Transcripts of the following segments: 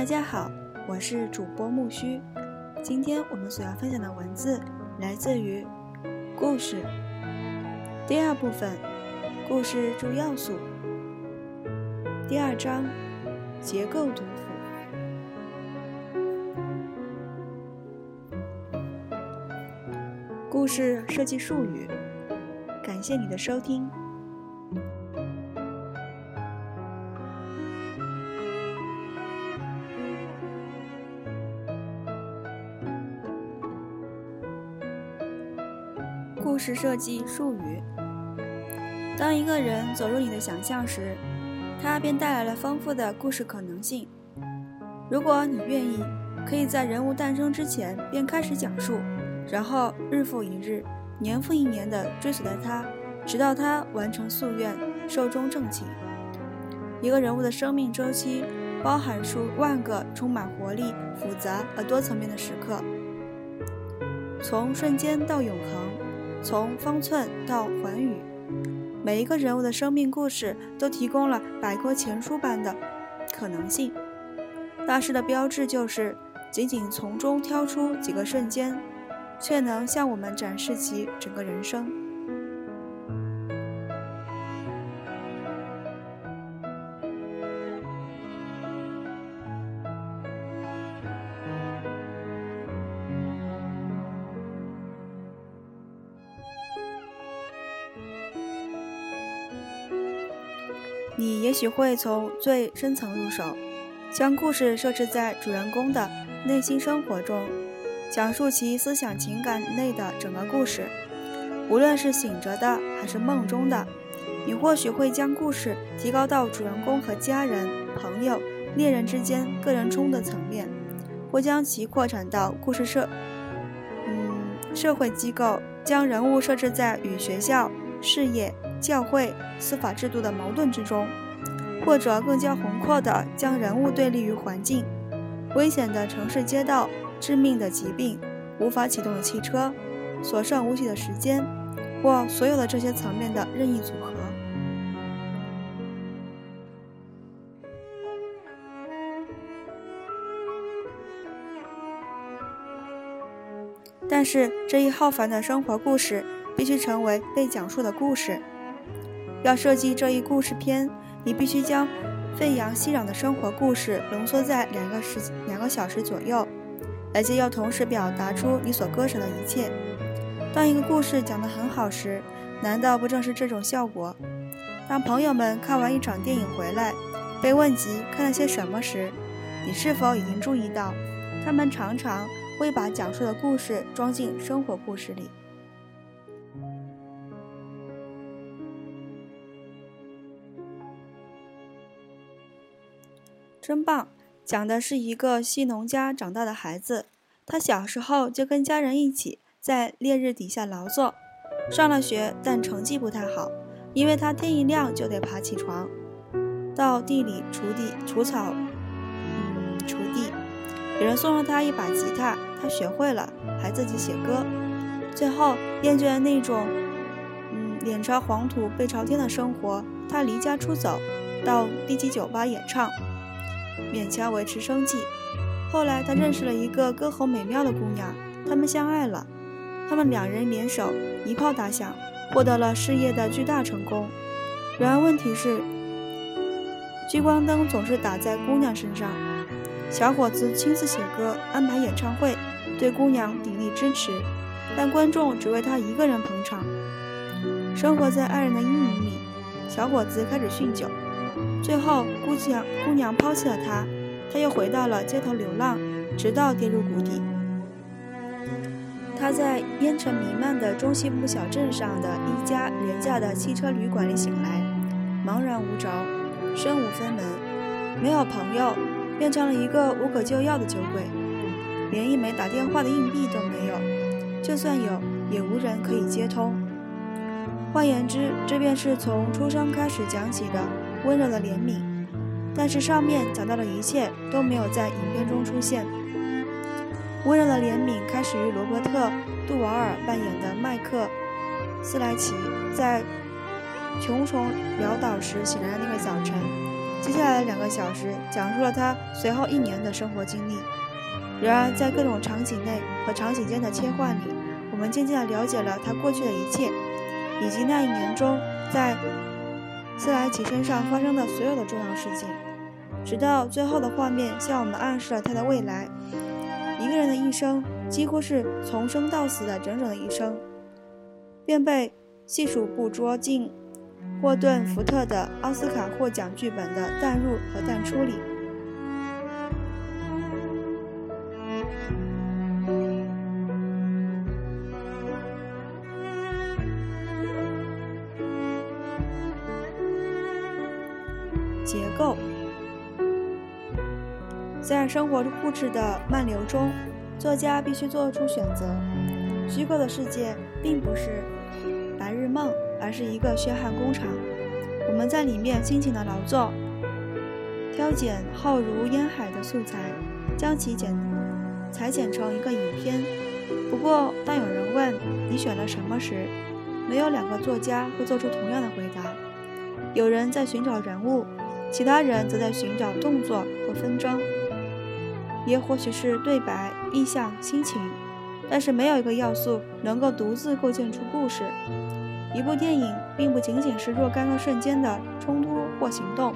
大家好，我是主播木须。今天我们所要分享的文字来自于故事第二部分，故事主要素第二章结构读谱。故事设计术语，感谢你的收听。故事设计术语：当一个人走入你的想象时，他便带来了丰富的故事可能性。如果你愿意，可以在人物诞生之前便开始讲述，然后日复一日、年复一年地追随着他，直到他完成夙愿、寿终正寝。一个人物的生命周期包含数万个充满活力、复杂而多层面的时刻，从瞬间到永恒。从方寸到寰宇，每一个人物的生命故事都提供了百科全书般的可能性。大师的标志就是仅仅从中挑出几个瞬间，却能向我们展示其整个人生。也许会从最深层入手，将故事设置在主人公的内心生活中，讲述其思想情感内的整个故事。无论是醒着的还是梦中的，你或许会将故事提高到主人公和家人、朋友、恋人之间个人冲的层面，或将其扩展到故事社，嗯，社会机构，将人物设置在与学校、事业。教会、司法制度的矛盾之中，或者更加宏阔的将人物对立于环境、危险的城市街道、致命的疾病、无法启动的汽车、所剩无几的时间，或所有的这些层面的任意组合。但是，这一浩繁的生活故事必须成为被讲述的故事。要设计这一故事片，你必须将飞扬熙攘的生活故事浓缩在两个时两个小时左右，而且要同时表达出你所割舍的一切。当一个故事讲得很好时，难道不正是这种效果？当朋友们看完一场电影回来，被问及看了些什么时，你是否已经注意到，他们常常会把讲述的故事装进生活故事里？真棒！讲的是一个西农家长大的孩子，他小时候就跟家人一起在烈日底下劳作，上了学，但成绩不太好，因为他天一亮就得爬起床，到地里锄地、除草、嗯，锄地。有人送了他一把吉他，他学会了，还自己写歌。最后厌倦了那种，嗯，脸朝黄土背朝天的生活，他离家出走，到低级酒吧演唱。勉强维持生计。后来，他认识了一个歌喉美妙的姑娘，他们相爱了。他们两人联手，一炮打响，获得了事业的巨大成功。然而，问题是，聚光灯总是打在姑娘身上。小伙子亲自写歌，安排演唱会，对姑娘鼎力支持，但观众只为他一个人捧场。生活在爱人的阴影里，小伙子开始酗酒。最后，姑娘姑娘抛弃了他，他又回到了街头流浪，直到跌入谷底。他在烟尘弥漫的中西部小镇上的一家廉价的汽车旅馆里醒来，茫然无着，身无分文，没有朋友，变成了一个无可救药的酒鬼，连一枚打电话的硬币都没有，就算有，也无人可以接通。换言之，这便是从出生开始讲起的。温柔的怜悯，但是上面讲到的一切都没有在影片中出现。温柔的怜悯开始于罗伯特·杜瓦尔扮演的麦克斯莱奇在穷穷潦倒时醒来的那个早晨。接下来的两个小时讲述了他随后一年的生活经历。然而，在各种场景内和场景间的切换里，我们渐渐地了解了他过去的一切，以及那一年中在斯莱奇身上发生的所有的重要事情。直到最后的画面向我们暗示了他的未来。一个人的一生几乎是从生到死的整整的一生，便被细数捕捉进霍顿·福特的奥斯卡获奖剧本的淡入和淡出里。在生活故事的漫流中，作家必须做出选择。虚构的世界并不是白日梦，而是一个血汗工厂。我们在里面辛勤的劳作，挑拣浩如烟海的素材，将其剪裁剪成一个影片。不过，当有人问你选了什么时，没有两个作家会做出同样的回答。有人在寻找人物。其他人则在寻找动作和纷争，也或许是对白、意象、心情，但是没有一个要素能够独自构建出故事。一部电影并不仅仅是若干个瞬间的冲突或行动，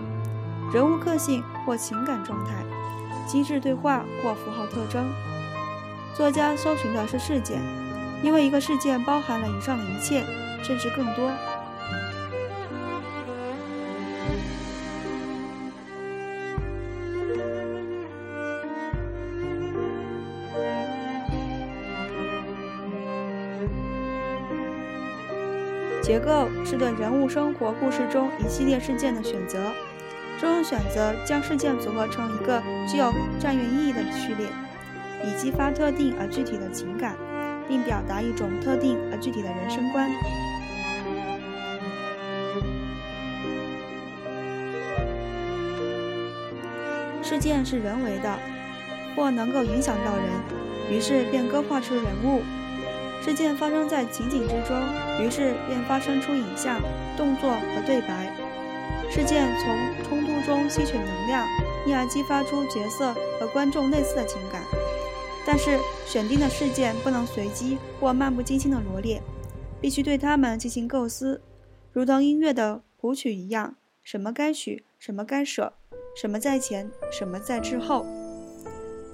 人物个性或情感状态，机智对话或符号特征。作家搜寻的是事件，因为一个事件包含了以上的一切，甚至更多。结构是对人物生活故事中一系列事件的选择，这种选择将事件组合成一个具有战略意义的序列，以激发特定而具体的情感，并表达一种特定而具体的人生观。事件是人为的，或能够影响到人，于是便勾画出人物。事件发生在情景之中，于是便发生出影像、动作和对白。事件从冲突中吸取能量，因而激发出角色和观众类似的情感。但是，选定的事件不能随机或漫不经心地罗列，必须对它们进行构思，如同音乐的谱曲一样：什么该许，什么该舍，什么在前，什么在之后。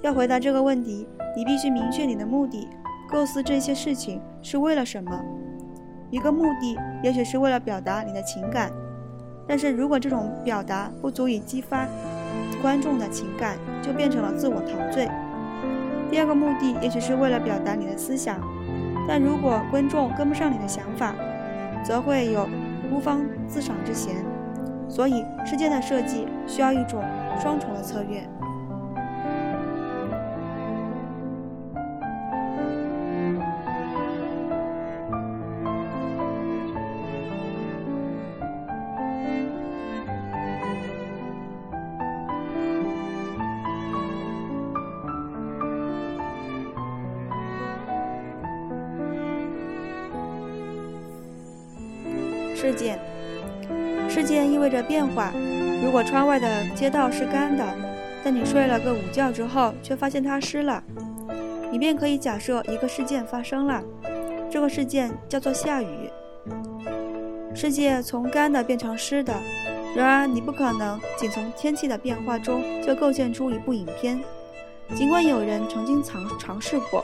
要回答这个问题，你必须明确你的目的。构思这些事情是为了什么？一个目的也许是为了表达你的情感，但是如果这种表达不足以激发观众的情感，就变成了自我陶醉。第二个目的也许是为了表达你的思想，但如果观众跟不上你的想法，则会有孤芳自赏之嫌。所以，事件的设计需要一种双重的策略。事件，事件意味着变化。如果窗外的街道是干的，但你睡了个午觉之后却发现它湿了，你便可以假设一个事件发生了。这个事件叫做下雨。世界从干的变成湿的。然而，你不可能仅从天气的变化中就构建出一部影片。尽管有人曾经尝尝试过，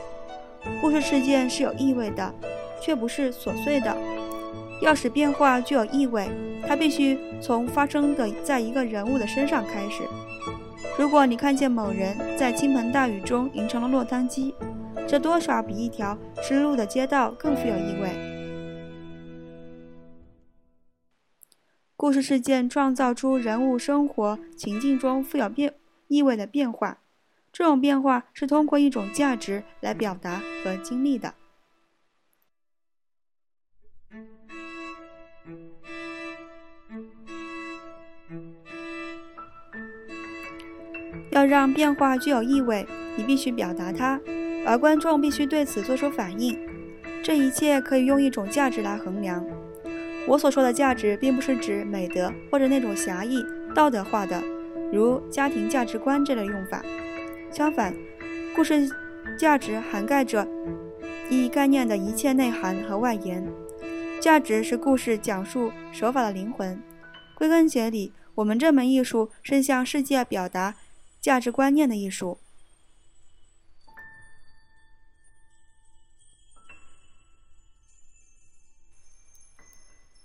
故事事件是有意味的，却不是琐碎的。要使变化具有意味，它必须从发生的在一个人物的身上开始。如果你看见某人在倾盆大雨中淋成了落汤鸡，这多少比一条湿漉的街道更富有意味。故事事件创造出人物生活情境中富有变意味的变化，这种变化是通过一种价值来表达和经历的。要让变化具有意味，你必须表达它，而观众必须对此做出反应。这一切可以用一种价值来衡量。我所说的价值，并不是指美德或者那种狭义道德化的，如家庭价值观这类用法。相反，故事价值涵盖着一概念的一切内涵和外延。价值是故事讲述手法的灵魂。归根结底，我们这门艺术是向世界表达价值观念的艺术。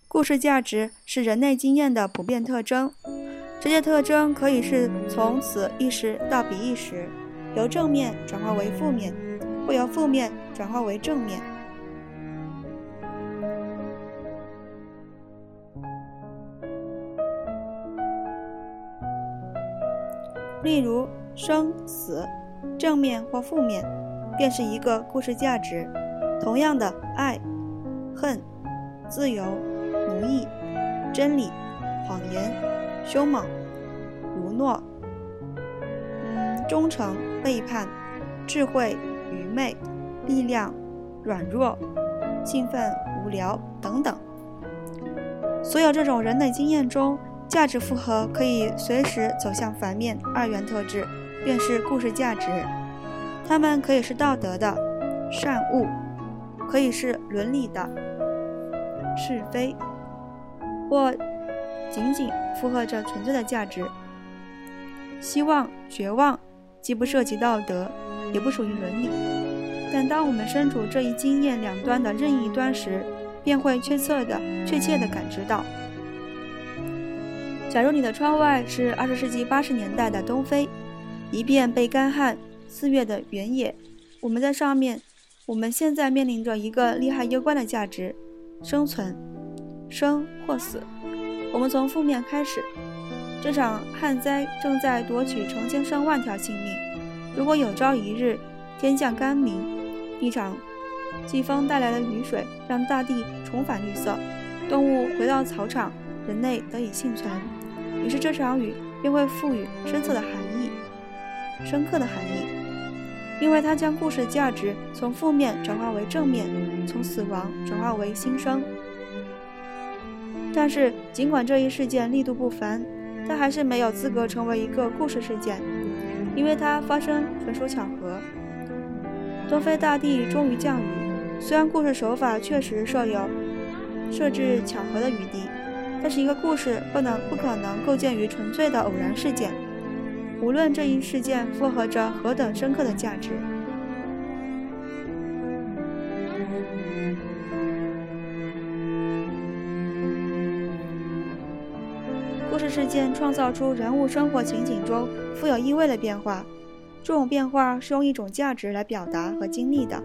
故事价值是人类经验的普遍特征，这些特征可以是从此一时到彼一时，由正面转化为负面，或由负面转化为正面。例如，生死，正面或负面，便是一个故事价值。同样的，爱、恨、自由。奴役、真理、谎言、凶猛、如诺、嗯、忠诚、背叛、智慧、愚昧、力量、软弱、兴奋、无聊等等。所有这种人类经验中，价值复合可以随时走向反面二元特质，便是故事价值。它们可以是道德的善恶，可以是伦理的是非。或仅仅符合着纯粹的价值。希望、绝望，既不涉及道德，也不属于伦理。但当我们身处这一经验两端的任意一端时，便会确切的、确切的感知到：假如你的窗外是二十世纪八十年代的东非，一片被干旱肆虐的原野，我们在上面，我们现在面临着一个利害攸关的价值——生存。生或死，我们从负面开始。这场旱灾正在夺取成千上万条性命。如果有朝一日天降甘霖，一场季风带来的雨水让大地重返绿色，动物回到草场，人类得以幸存，于是这场雨便会赋予深刻的含义，深刻的含义，因为它将故事价值从负面转化为正面，从死亡转化为新生。但是，尽管这一事件力度不凡，它还是没有资格成为一个故事事件，因为它发生纯属巧合。东非大地终于降雨，虽然故事手法确实设有设置巧合的余地，但是一个故事不能不可能构建于纯粹的偶然事件，无论这一事件负荷着何等深刻的价值。故事事件创造出人物生活情景中富有意味的变化，这种变化是用一种价值来表达和经历的，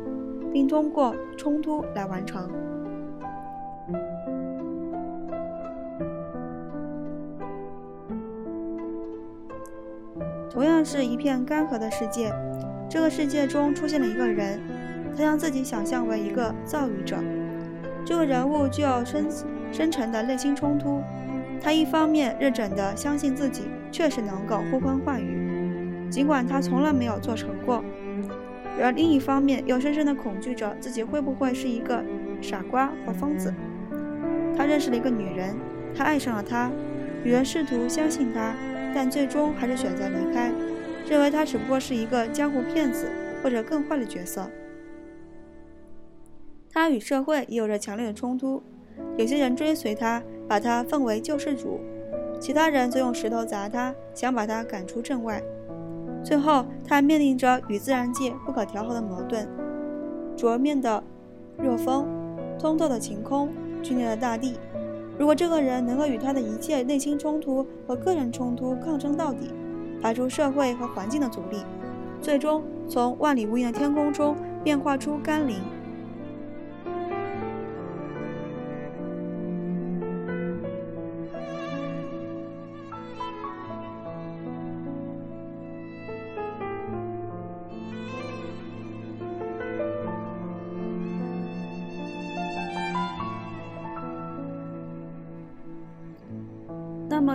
并通过冲突来完成。同样是一片干涸的世界，这个世界中出现了一个人，他将自己想象为一个造语者。这个人物具有深深沉的内心冲突。他一方面认真地相信自己确实能够呼风唤雨，尽管他从来没有做成过；而另一方面又深深地恐惧着自己会不会是一个傻瓜或疯子。他认识了一个女人，他爱上了她，女人试图相信他，但最终还是选择离开，认为他只不过是一个江湖骗子或者更坏的角色。他与社会也有着强烈的冲突，有些人追随他。把他奉为救世主，其他人则用石头砸他，想把他赶出镇外。最后，他面临着与自然界不可调和的矛盾：灼面的热风，通透的晴空，剧烈的大地。如果这个人能够与他的一切内心冲突和个人冲突抗争到底，排除社会和环境的阻力，最终从万里无云的天空中变化出甘霖。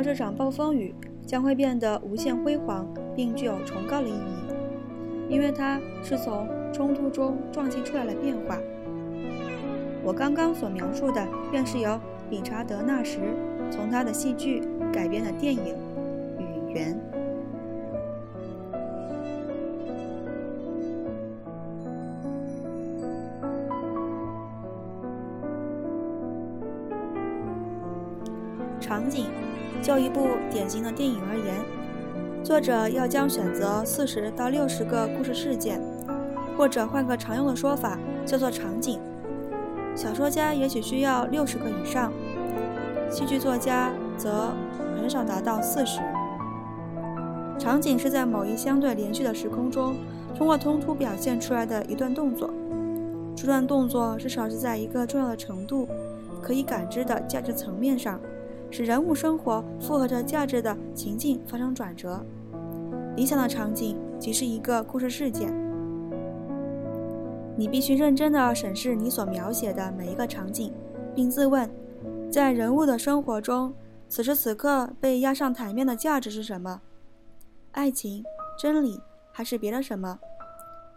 这场暴风雨将会变得无限辉煌，并具有崇高的意义，因为它是从冲突中撞击出来的变化。我刚刚所描述的，便是由理查德·纳什从他的戏剧改编的电影《语言就一部典型的电影而言，作者要将选择四十到六十个故事事件，或者换个常用的说法，叫做场景。小说家也许需要六十个以上，戏剧作家则很少达到四十。场景是在某一相对连续的时空中，通过冲突表现出来的一段动作。这段动作至少是在一个重要的程度，可以感知的价值层面上，使人物生活符合着价值的情境发生转折。理想的场景即是一个故事事件。你必须认真地审视你所描写的每一个场景，并自问，在人物的生活中，此时此刻被压上台面的价值是什么？爱情、真理，还是别的什么？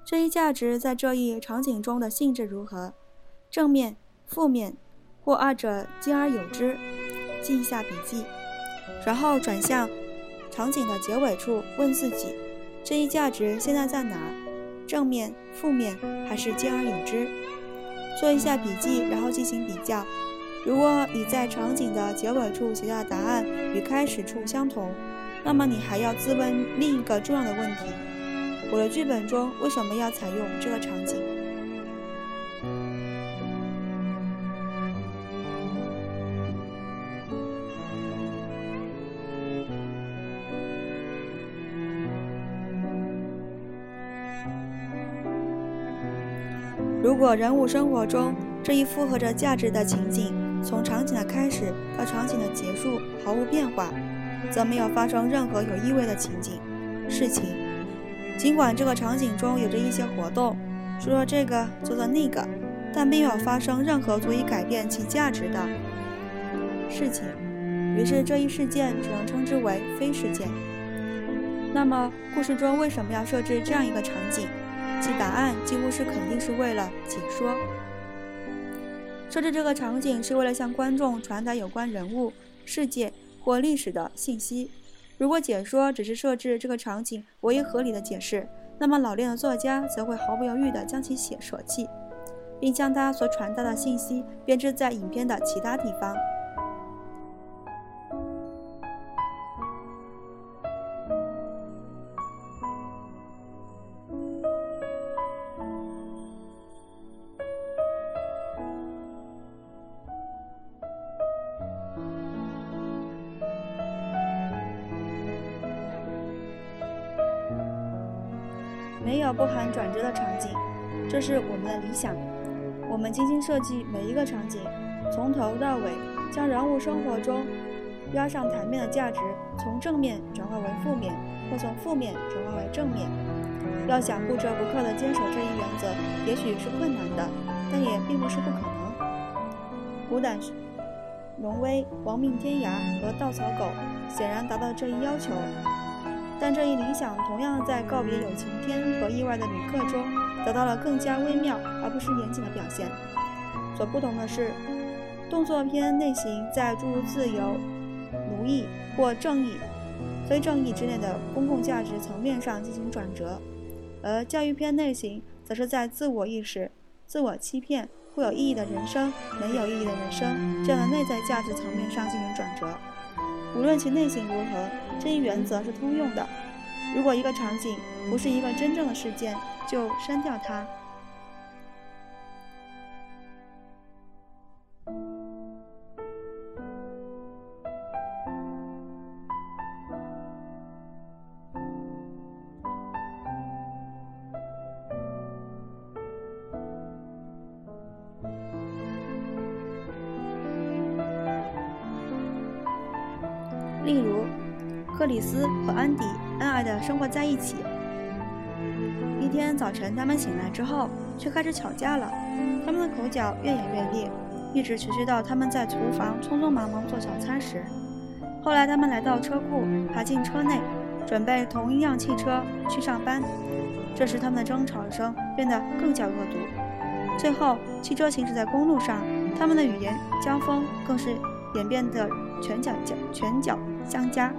这一价值在这一场景中的性质如何？正面、负面，或二者兼而有之？记一下笔记，然后转向场景的结尾处，问自己：这一价值现在在哪儿？正面、负面还是兼而有之？做一下笔记，然后进行比较。如果你在场景的结尾处写下的答案与开始处相同，那么你还要自问另一个重要的问题：我的剧本中为什么要采用这个场景？果人物生活中这一复合着价值的情景，从场景的开始到场景的结束毫无变化，则没有发生任何有意味的情景、事情。尽管这个场景中有着一些活动，说说这个，做做那个，但并没有发生任何足以改变其价值的事情。于是这一事件只能称之为非事件。那么，故事中为什么要设置这样一个场景？其答案几乎是肯定是为了解说。设置这个场景是为了向观众传达有关人物、世界或历史的信息。如果解说只是设置这个场景唯一合理的解释，那么老练的作家则会毫不犹豫地将其写舍弃，并将他所传达的信息编织在影片的其他地方。想。我们精心设计每一个场景，从头到尾，将人物生活中压上台面的价值从正面转化为负面，或从负面转化为正面。要想不折不扣地坚守这一原则，也许是困难的，但也并不是不可能。虎胆龙威、亡命天涯和稻草狗显然达到这一要求。但这一理想同样在告别有晴天和意外的旅客中得到了更加微妙而不是严谨的表现。所不同的是，动作片类型在诸如自由、奴役或正义、非正义之类的公共价值层面上进行转折，而教育片类型则是在自我意识、自我欺骗或有意义的人生、没有意义的人生这样的内在价值层面上进行转折。无论其类型如何，这一原则是通用的。如果一个场景不是一个真正的事件，就删掉它。克里斯和安迪恩爱的生活在一起。一天早晨，他们醒来之后，却开始吵架了。他们的口角越演越烈，一直持续到他们在厨房匆匆忙忙做早餐时。后来，他们来到车库，爬进车内，准备同一辆汽车去上班。这时，他们的争吵声变得更加恶毒。最后，汽车行驶在公路上，他们的语言交锋更是演变得拳脚拳脚。相加，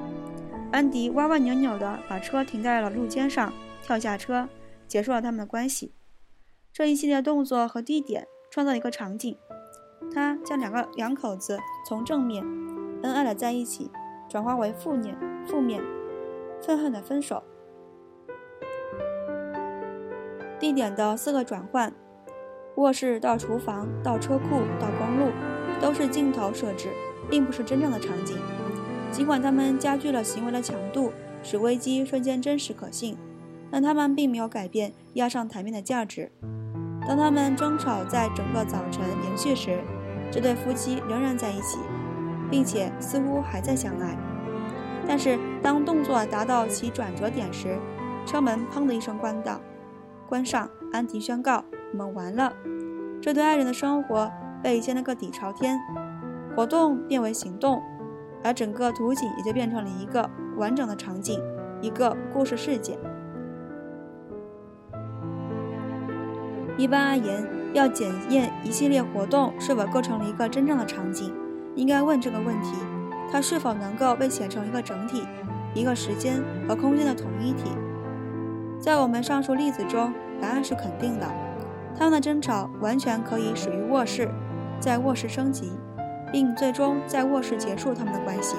安迪歪歪扭扭地把车停在了路肩上，跳下车，结束了他们的关系。这一系列动作和地点创造一个场景：他将两个两口子从正面恩爱的在一起，转化为负面、负面、愤恨的分手。地点的四个转换：卧室到厨房到车库到公路，都是镜头设置，并不是真正的场景。尽管他们加剧了行为的强度，使危机瞬间真实可信，但他们并没有改变压上台面的价值。当他们争吵在整个早晨延续时，这对夫妻仍然在一起，并且似乎还在相爱。但是当动作达到其转折点时，车门砰的一声关到。关上，安迪宣告：“我们完了。”这对爱人的生活被掀了个底朝天，活动变为行动，而整个图景也就变成了一个完整的场景，一个故事事件。一般而言，要检验一系列活动是否构成了一个真正的场景，应该问这个问题：它是否能够被写成一个整体，一个时间和空间的统一体？在我们上述例子中，答案是肯定的。他们的争吵完全可以始于卧室，在卧室升级，并最终在卧室结束他们的关系。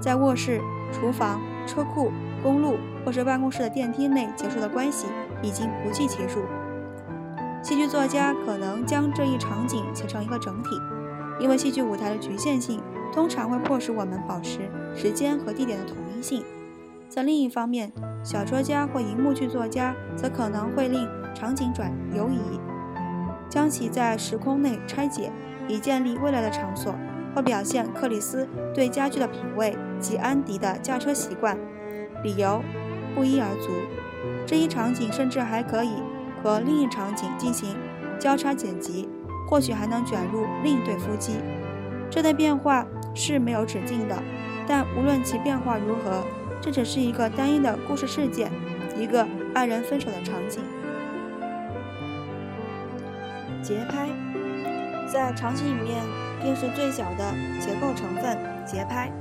在卧室、厨房、车库、公路或是办公室的电梯内结束的关系已经不计其数。戏剧作家可能将这一场景写成一个整体，因为戏剧舞台的局限性通常会迫使我们保持时间和地点的统一性。在另一方面，小说家或荧幕剧作家则可能会令场景转游移，将其在时空内拆解，以建立未来的场所，或表现克里斯对家具的品味及安迪的驾车习惯。理由不一而足。这一场景甚至还可以和另一场景进行交叉剪辑，或许还能卷入另一对夫妻。这类变化是没有止境的，但无论其变化如何。这只是一个单一的故事事件，一个爱人分手的场景。节拍在场景里面便是最小的结构成分。节拍，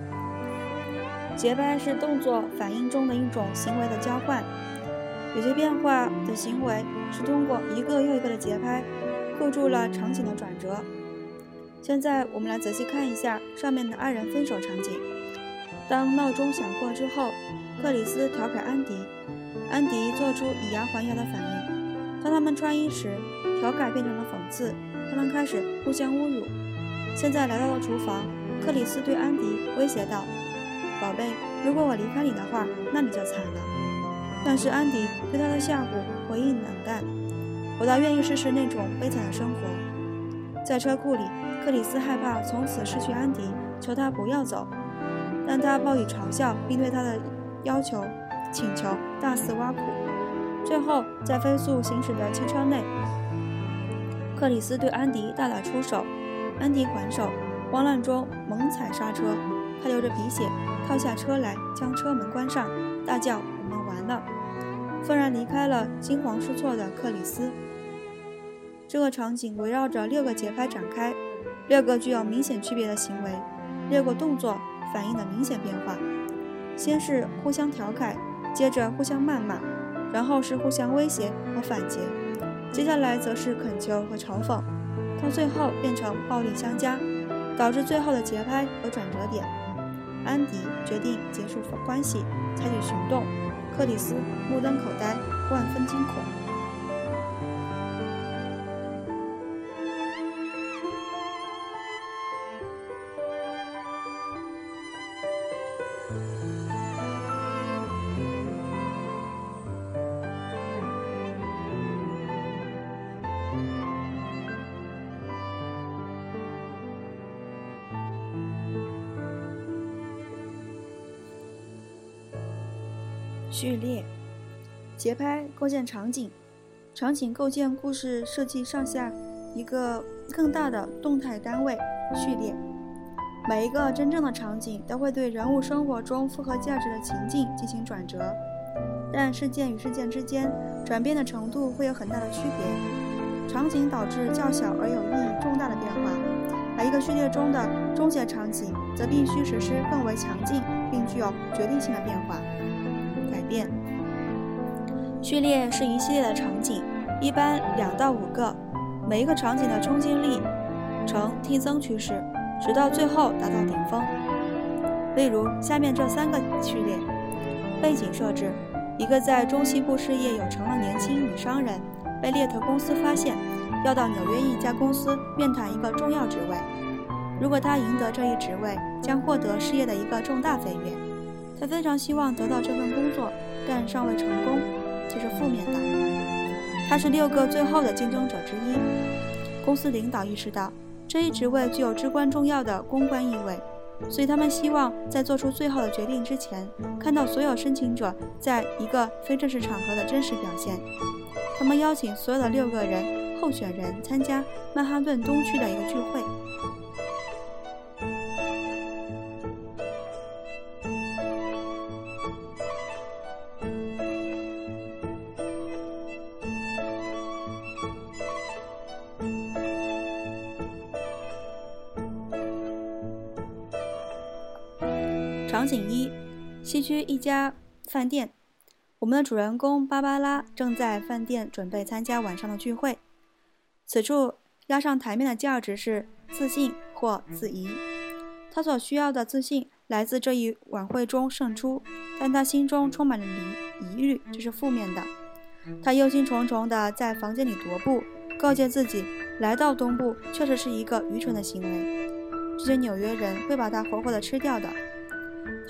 节拍是动作反应中的一种行为的交换。有些变化的行为是通过一个又一个的节拍，构筑了场景的转折。现在我们来仔细看一下上面的二人分手场景。当闹钟响过之后，克里斯调侃安迪，安迪做出以牙还牙的反应。当他们穿衣时，调侃变成了讽刺，他们开始互相侮辱。现在来到了厨房，克里斯对安迪威胁道：“宝贝，如果我离开你的话，那你就惨了。”但是安迪对他的吓唬回应冷淡：“我倒愿意试试那种悲惨的生活。”在车库里，克里斯害怕从此失去安迪，求他不要走。但他报以嘲笑，并对他的要求、请求大肆挖苦。最后，在飞速行驶的汽车内，克里斯对安迪大打出手，安迪还手，慌乱中猛踩刹车，他流着鼻血，跳下车来，将车门关上，大叫：“我们完了！”愤然离开了惊慌失措的克里斯。这个场景围绕着六个节拍展开，六个具有明显区别的行为，六个动作。反应的明显变化，先是互相调侃，接着互相谩骂，然后是互相威胁和反诘，接下来则是恳求和嘲讽，到最后变成暴力相加，导致最后的节拍和转折点。安迪决定结束关系，采取行动。克里斯目瞪口呆，万分惊恐。序列，节拍构建场景，场景构建故事设计上下一个更大的动态单位。序列，每一个真正的场景都会对人物生活中复合价值的情境进行转折，但事件与事件之间转变的程度会有很大的区别。场景导致较小而有意义重大的变化，而一个序列中的终结场景。则必须实施更为强劲并具有决定性的变化。序列是一系列的场景，一般两到五个，每一个场景的冲击力呈递增趋势，直到最后达到顶峰。例如下面这三个序列：背景设置，一个在中西部事业有成的年轻女商人被猎头公司发现，要到纽约一家公司面谈一个重要职位。如果她赢得这一职位，将获得事业的一个重大飞跃。她非常希望得到这份工作，但尚未成功，就是负面的。他是六个最后的竞争者之一。公司领导意识到这一职位具有至关重要的公关意味。所以他们希望在做出最后的决定之前，看到所有申请者在一个非正式场合的真实表现。他们邀请所有的六个人候选人参加曼哈顿东区的一个聚会。西区一家饭店。我们的主人公芭芭拉正在饭店准备参加晚上的聚会。此处压上台面的价值是自信或自疑。他所需要的自信来自这一晚会中胜出，但他心中充满了疑疑虑，这是负面的。他忧心忡忡地在房间里踱步，告诫自己，来到东部确实是一个愚蠢的行为。这些纽约人会把他活活地吃掉的。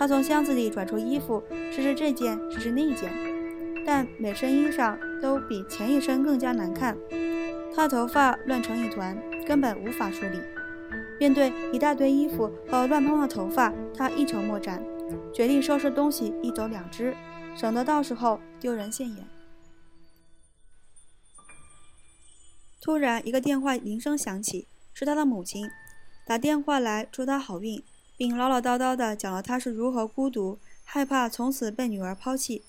他从箱子里转出衣服，试试这件，试试那件，但每身衣裳都比前一身更加难看。他头发乱成一团，根本无法梳理。面对一大堆衣服和乱蓬的头发，他一筹莫展，决定收拾东西一走两之，省得到时候丢人现眼。突然，一个电话铃声响起，是他的母亲打电话来祝他好运。并唠唠叨叨地讲了他是如何孤独、害怕从此被女儿抛弃。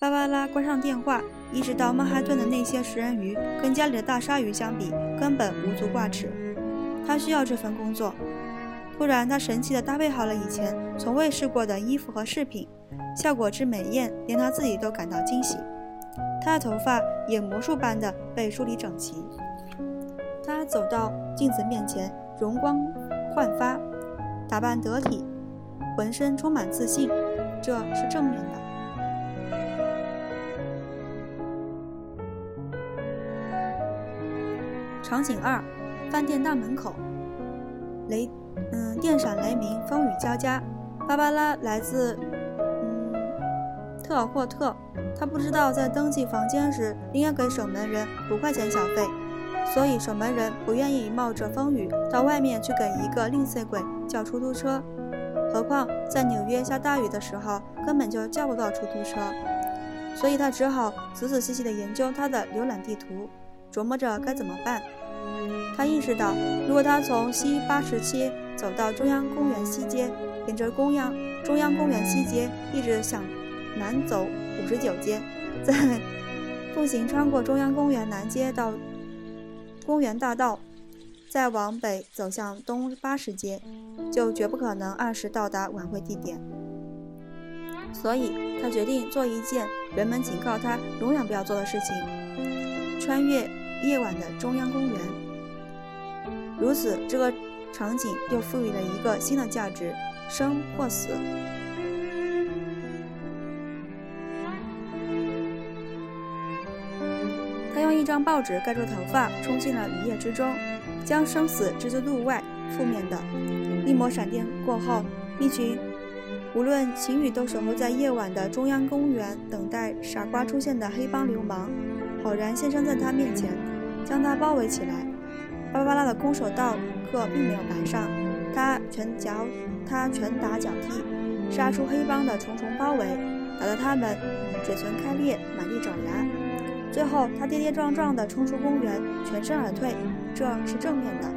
芭芭拉关上电话，意识到曼哈顿的那些食人鱼跟家里的大鲨鱼相比，根本无足挂齿。他需要这份工作。突然，他神奇地搭配好了以前从未试过的衣服和饰品，效果之美艳，连他自己都感到惊喜。他的头发也魔术般的被梳理整齐。他走到镜子面前，容光。焕发，打扮得体，浑身充满自信，这是正面的。场景二，饭店大门口，雷，嗯，电闪雷鸣，风雨交加。芭芭拉来自，嗯，特尔霍特，他不知道在登记房间时应该给守门人五块钱小费。所以守门人不愿意冒着风雨到外面去给一个吝啬鬼叫出租车，何况在纽约下大雨的时候根本就叫不到出租车。所以他只好仔仔细细地研究他的浏览地图，琢磨着该怎么办。他意识到，如果他从西八十七走到中央公园西街，沿着公央中央公园西街一直向南走五十九街，再 步行穿过中央公园南街到。公园大道，再往北走向东八十街，就绝不可能按时到达晚会地点。所以他决定做一件人们警告他永远不要做的事情：穿越夜晚的中央公园。如此，这个场景又赋予了一个新的价值：生或死。张报纸盖住头发，冲进了雨夜之中，将生死置之度外。负面的，一抹闪电过后，一群无论晴雨都守候在夜晚的中央公园，等待傻瓜出现的黑帮流氓，浩然现身在他面前，将他包围起来。芭芭拉的空手道课并没有白上，他拳脚，他拳打脚踢，杀出黑帮的重重包围，打得他们嘴唇开裂，满地找牙。最后，他跌跌撞撞地冲出公园，全身而退，这是正面的。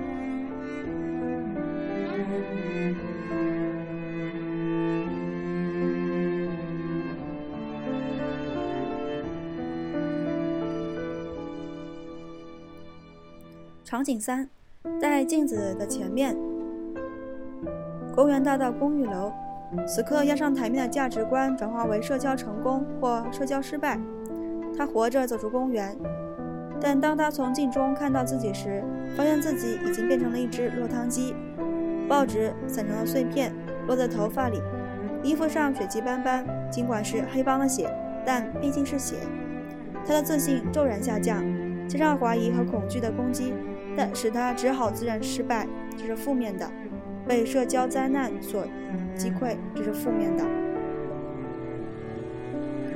场景三，在镜子的前面，公园大道公寓楼。此刻压上台面的价值观转化为社交成功或社交失败。他活着走出公园，但当他从镜中看到自己时，发现自己已经变成了一只落汤鸡。报纸散成了碎片，落在头发里，衣服上血迹斑斑。尽管是黑帮的血，但毕竟是血。他的自信骤然下降，加上怀疑和恐惧的攻击，但使他只好自认失败，这是负面的；被社交灾难所击溃，这是负面的。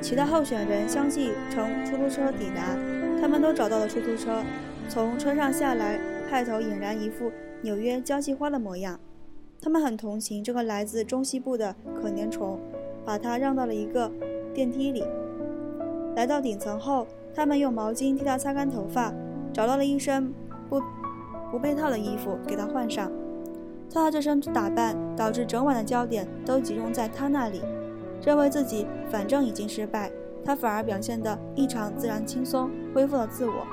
其他候选人相继乘出租车抵达，他们都找到了出租车，从车上下来，派头俨然一副纽约交际花的模样。他们很同情这个来自中西部的可怜虫，把他让到了一个电梯里。来到顶层后，他们用毛巾替他擦干头发，找到了一身不不被套的衣服给他换上。他的这身打扮导致整晚的焦点都集中在他那里，认为自己反正已经失败，他反而表现得异常自然轻松，恢复了自我，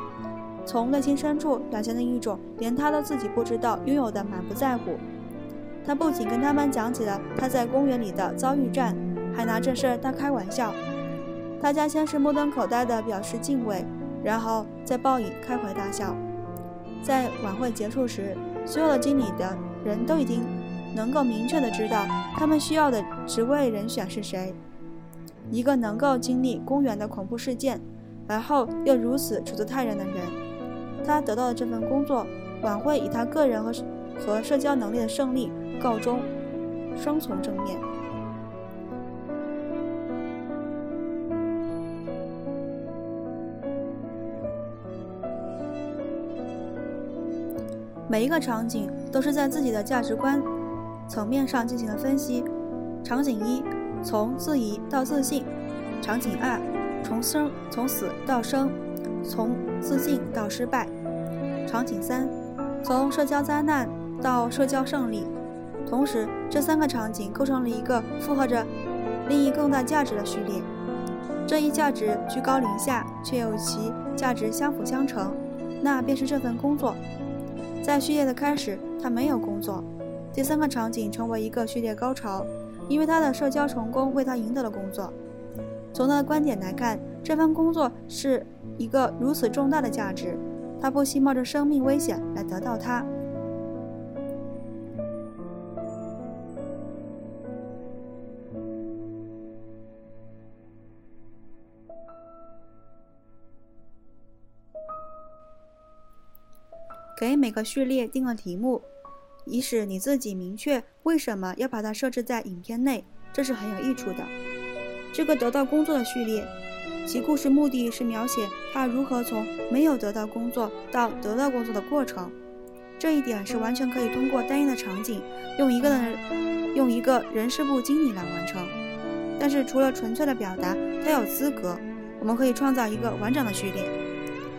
从内心深处表现的一种连他都自己不知道拥有的满不在乎。他不仅跟他们讲起了他在公园里的遭遇战，还拿这事大开玩笑。大家先是目瞪口呆地表示敬畏，然后再报以开怀大笑。在晚会结束时，所有的经理的人都已经能够明确的知道他们需要的职位人选是谁：一个能够经历公园的恐怖事件，而后又如此处之泰然的人。他得到的这份工作，晚会以他个人和和社交能力的胜利告终，双重正面。每一个场景都是在自己的价值观层面上进行了分析。场景一，从自疑到自信；场景二，从生从死到生，从自信到失败；场景三，从社交灾难到社交胜利。同时，这三个场景构成了一个复合着另一更大价值的序列。这一价值居高临下，却又其价值相辅相成，那便是这份工作。在序列的开始，他没有工作。第三个场景成为一个序列高潮，因为他的社交成功为他赢得了工作。从他的观点来看，这份工作是一个如此重大的价值，他不惜冒着生命危险来得到它。给每个序列定个题目，以使你自己明确为什么要把它设置在影片内，这是很有益处的。这个得到工作的序列，其故事目的是描写他如何从没有得到工作到得到工作的过程。这一点是完全可以通过单一的场景，用一个人用一个人事部经理来完成。但是除了纯粹的表达他有资格，我们可以创造一个完整的序列，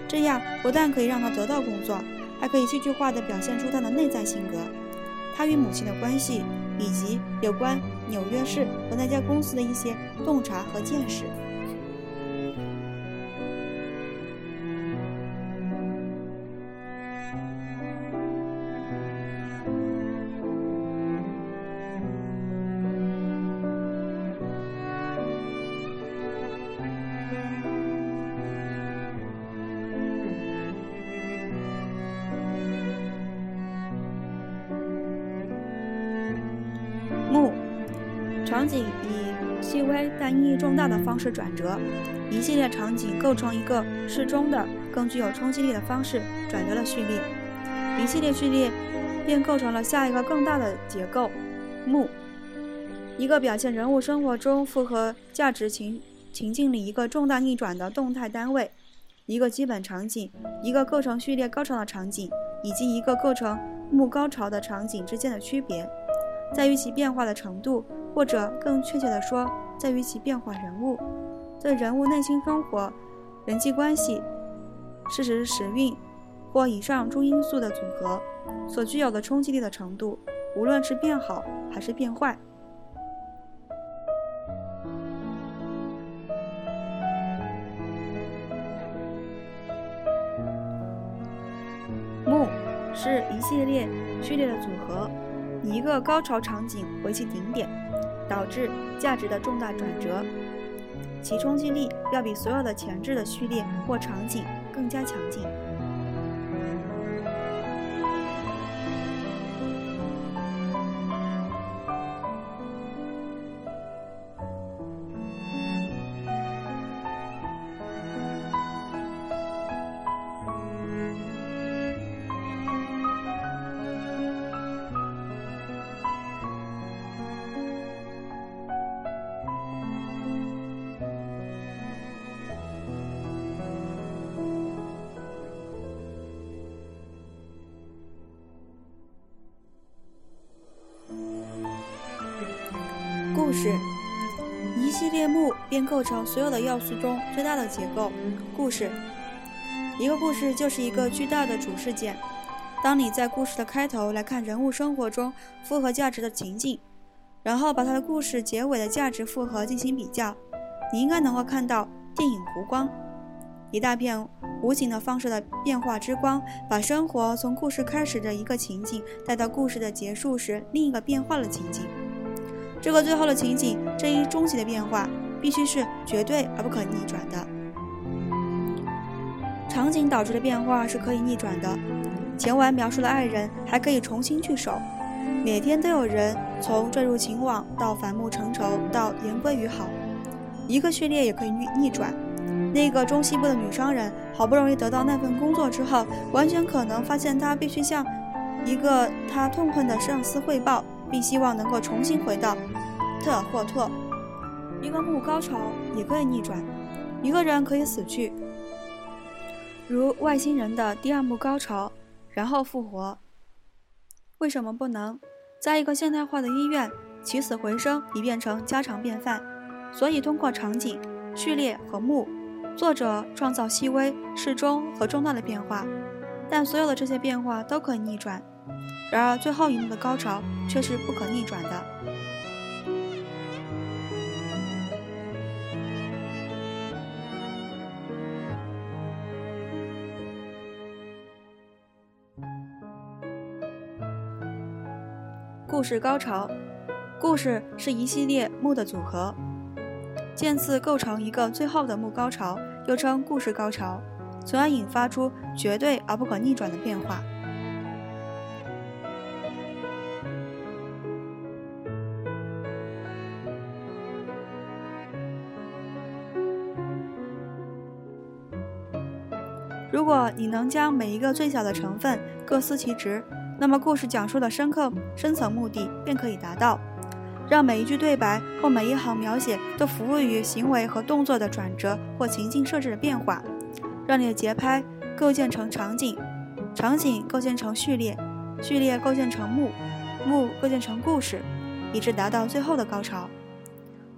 这样不但可以让他得到工作。还可以戏剧化地表现出他的内在性格，他与母亲的关系，以及有关纽约市和那家公司的一些洞察和见识。但意义重大的方式转折，一系列场景构成一个适中的、更具有冲击力的方式转折了序列，一系列序列便构成了下一个更大的结构幕，一个表现人物生活中复合价值情情境里一个重大逆转的动态单位，一个基本场景，一个构成序列高潮的场景，以及一个构成幕高潮的场景之间的区别，在于其变化的程度。或者更确切地说，在于其变化人物，对人物内心生活、人际关系、事实时运或以上诸因素的组合所具有的冲击力的程度，无论是变好还是变坏。目是一系列序列的组合。以一个高潮场景为其顶点，导致价值的重大转折，其冲击力要比所有的前置的序列或场景更加强劲。故事一系列目便构成所有的要素中最大的结构。故事，一个故事就是一个巨大的主事件。当你在故事的开头来看人物生活中复合价值的情景，然后把他的故事结尾的价值复合进行比较，你应该能够看到电影湖光，一大片无形的放射的变化之光，把生活从故事开始的一个情景带到故事的结束时另一个变化的情景。这个最后的情景，这一终极的变化，必须是绝对而不可逆转的。场景导致的变化是可以逆转的。前文描述的爱人还可以重新聚首，每天都有人从坠入情网到反目成仇到言归于好。一个序列也可以逆逆转。那个中西部的女商人好不容易得到那份工作之后，完全可能发现她必须向一个她痛恨的上司汇报。并希望能够重新回到特尔霍特。一个幕高潮也可以逆转，一个人可以死去，如外星人的第二幕高潮，然后复活。为什么不能？在一个现代化的医院，起死回生已变成家常便饭。所以，通过场景、序列和幕，作者创造细微、适中和重大的变化。但所有的这些变化都可以逆转。然而，最后一幕的高潮却是不可逆转的。故事高潮，故事是一系列幕的组合，渐次构成一个最后的幕高潮，又称故事高潮，从而引发出绝对而不可逆转的变化。果你能将每一个最小的成分各司其职，那么故事讲述的深刻深层目的便可以达到。让每一句对白或每一行描写都服务于行为和动作的转折或情境设置的变化，让你的节拍构建成场景，场景构建成序列，序列构建成幕，幕构建成故事，以致达到最后的高潮。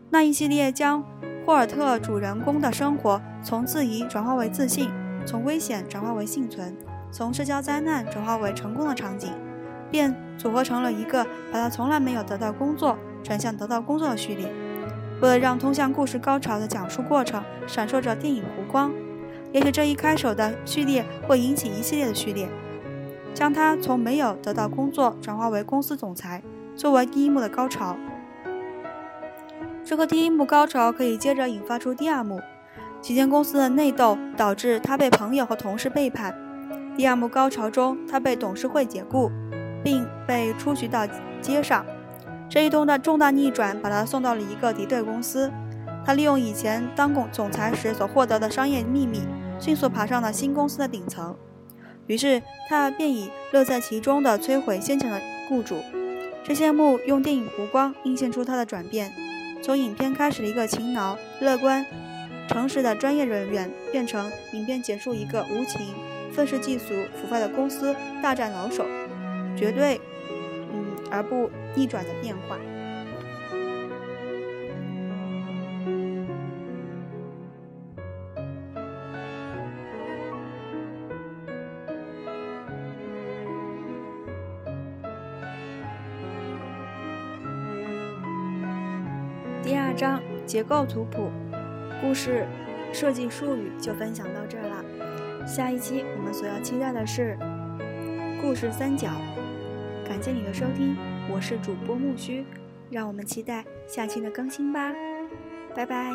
那一系列将霍尔特主人公的生活从自疑转化为自信。从危险转化为幸存，从社交灾难转化为成功的场景，便组合成了一个把他从来没有得到工作转向得到工作的序列。为了让通向故事高潮的讲述过程闪烁着电影弧光，也许这一开始的序列会引起一系列的序列，将他从没有得到工作转化为公司总裁，作为第一幕的高潮。这个第一幕高潮可以接着引发出第二幕。期间公司的内斗导致他被朋友和同事背叛。第二幕高潮中，他被董事会解雇，并被出局到街上。这一动的重大逆转把他送到了一个敌对公司。他利用以前当总总裁时所获得的商业秘密，迅速爬上了新公司的顶层。于是他便以乐在其中的摧毁先前的雇主。这些幕用电影弧光映现出他的转变，从影片开始的一个勤劳、乐观。诚实的专业人员变成影片结束一个无情、愤世嫉俗、腐败的公司大战老手，绝对，嗯，而不逆转的变化。第二章结构图谱。故事设计术语就分享到这儿了，下一期我们所要期待的是故事三角。感谢你的收听。我是主播木须，让我们期待下期的更新吧，拜拜。